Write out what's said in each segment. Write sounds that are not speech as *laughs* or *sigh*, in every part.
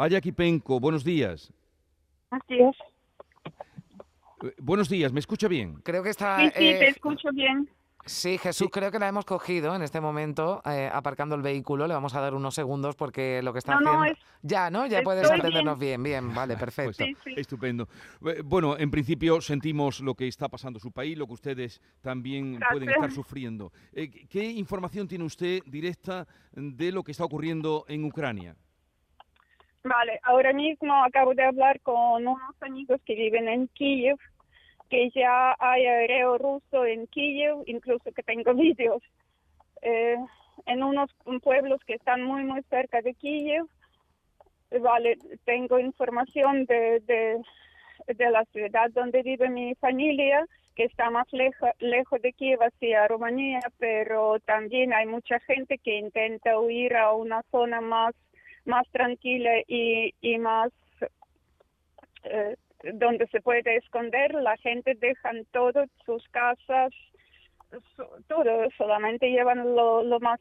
Aya Kipenko, buenos días. Así es. Eh, buenos días, ¿me escucha bien? Creo que está... Sí, sí, te eh, escucho bien. Sí, Jesús, creo que la hemos cogido en este momento, eh, aparcando el vehículo. Le vamos a dar unos segundos porque lo que está No, no, haciendo... es- Ya, ¿no? Ya puedes estoy atendernos bien, bien, vale, Pues perfecto. Sí, sí. Estupendo. Eh, Bueno, en principio sentimos lo que está pasando en su país, lo que ustedes también pueden estar sufriendo. Eh, ¿Qué información tiene usted directa de lo que está ocurriendo en Ucrania? Vale, ahora mismo acabo de hablar con unos amigos que viven en Kiev, que ya hay aéreo ruso en Kiev, incluso que tengo *laughs* vídeos eh, en unos pueblos que están muy, muy cerca de Kiev. Vale, tengo información de, de, de la ciudad donde vive mi familia, que está más lejos de Kiev hacia Rumanía, pero también hay mucha gente que intenta huir a una zona más más tranquila y, y más eh, donde se puede esconder. La gente dejan todo, sus casas, todo, solamente llevan lo, lo más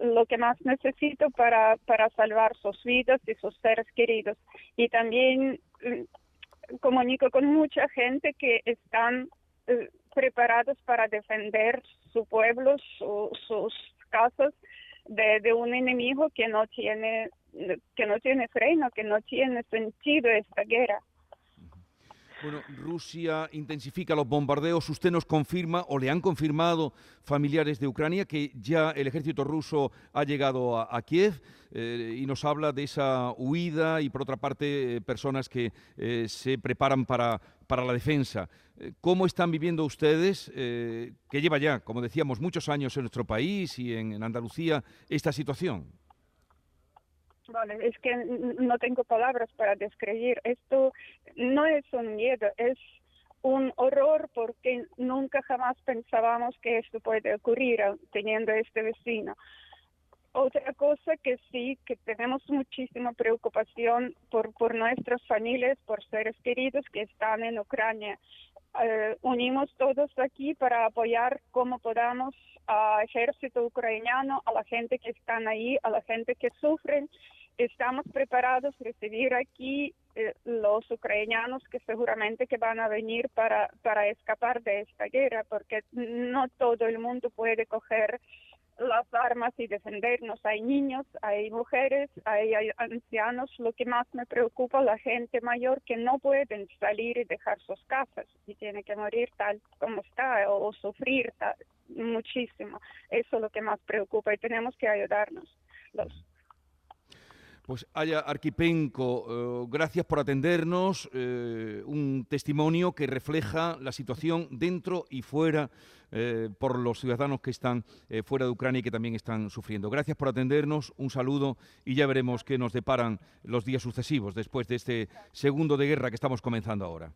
lo que más necesito para, para salvar sus vidas y sus seres queridos. Y también mm, comunico con mucha gente que están eh, preparados para defender su pueblo, su- sus casas de, de un enemigo que no tiene que no tiene freno, que no tiene sentido esta guerra. Bueno, Rusia intensifica los bombardeos. Usted nos confirma o le han confirmado familiares de Ucrania que ya el ejército ruso ha llegado a, Kiev eh, y nos habla de esa huida y por otra parte eh, personas que eh, se preparan para, para la defensa. ¿Cómo están viviendo ustedes, que lleva ya, como decíamos, muchos años en nuestro país y en Andalucía, esta situación? Vale, es que no tengo palabras para describir. Esto no es un miedo, es un horror porque nunca jamás pensábamos que esto puede ocurrir teniendo este vecino. Otra cosa que sí, que tenemos muchísima preocupación por, por nuestras familias, por seres queridos que están en Ucrania. Eh, unimos todos aquí para apoyar como podamos al ejército ucraniano, a la gente que están ahí, a la gente que sufren. Estamos preparados recibir aquí eh, los ucranianos que seguramente que van a venir para, para escapar de esta guerra, porque no todo el mundo puede coger las armas y defendernos. Hay niños, hay mujeres, hay, ancianos. Lo que más me preocupa la gente mayor que no pueden salir y dejar sus casas y tiene que morir tal como está o, sufrir muchísimo. Eso es lo que más preocupa y tenemos que ayudarnos. Los, Pues Aya Arquipenco, eh, gracias por atendernos, eh, un testimonio que refleja la situación dentro y fuera eh, por los ciudadanos que están fuera de Ucrania y que también están sufriendo. Gracias por atendernos, un saludo y ya veremos qué nos deparan los días sucesivos después de este segundo de guerra que estamos comenzando ahora.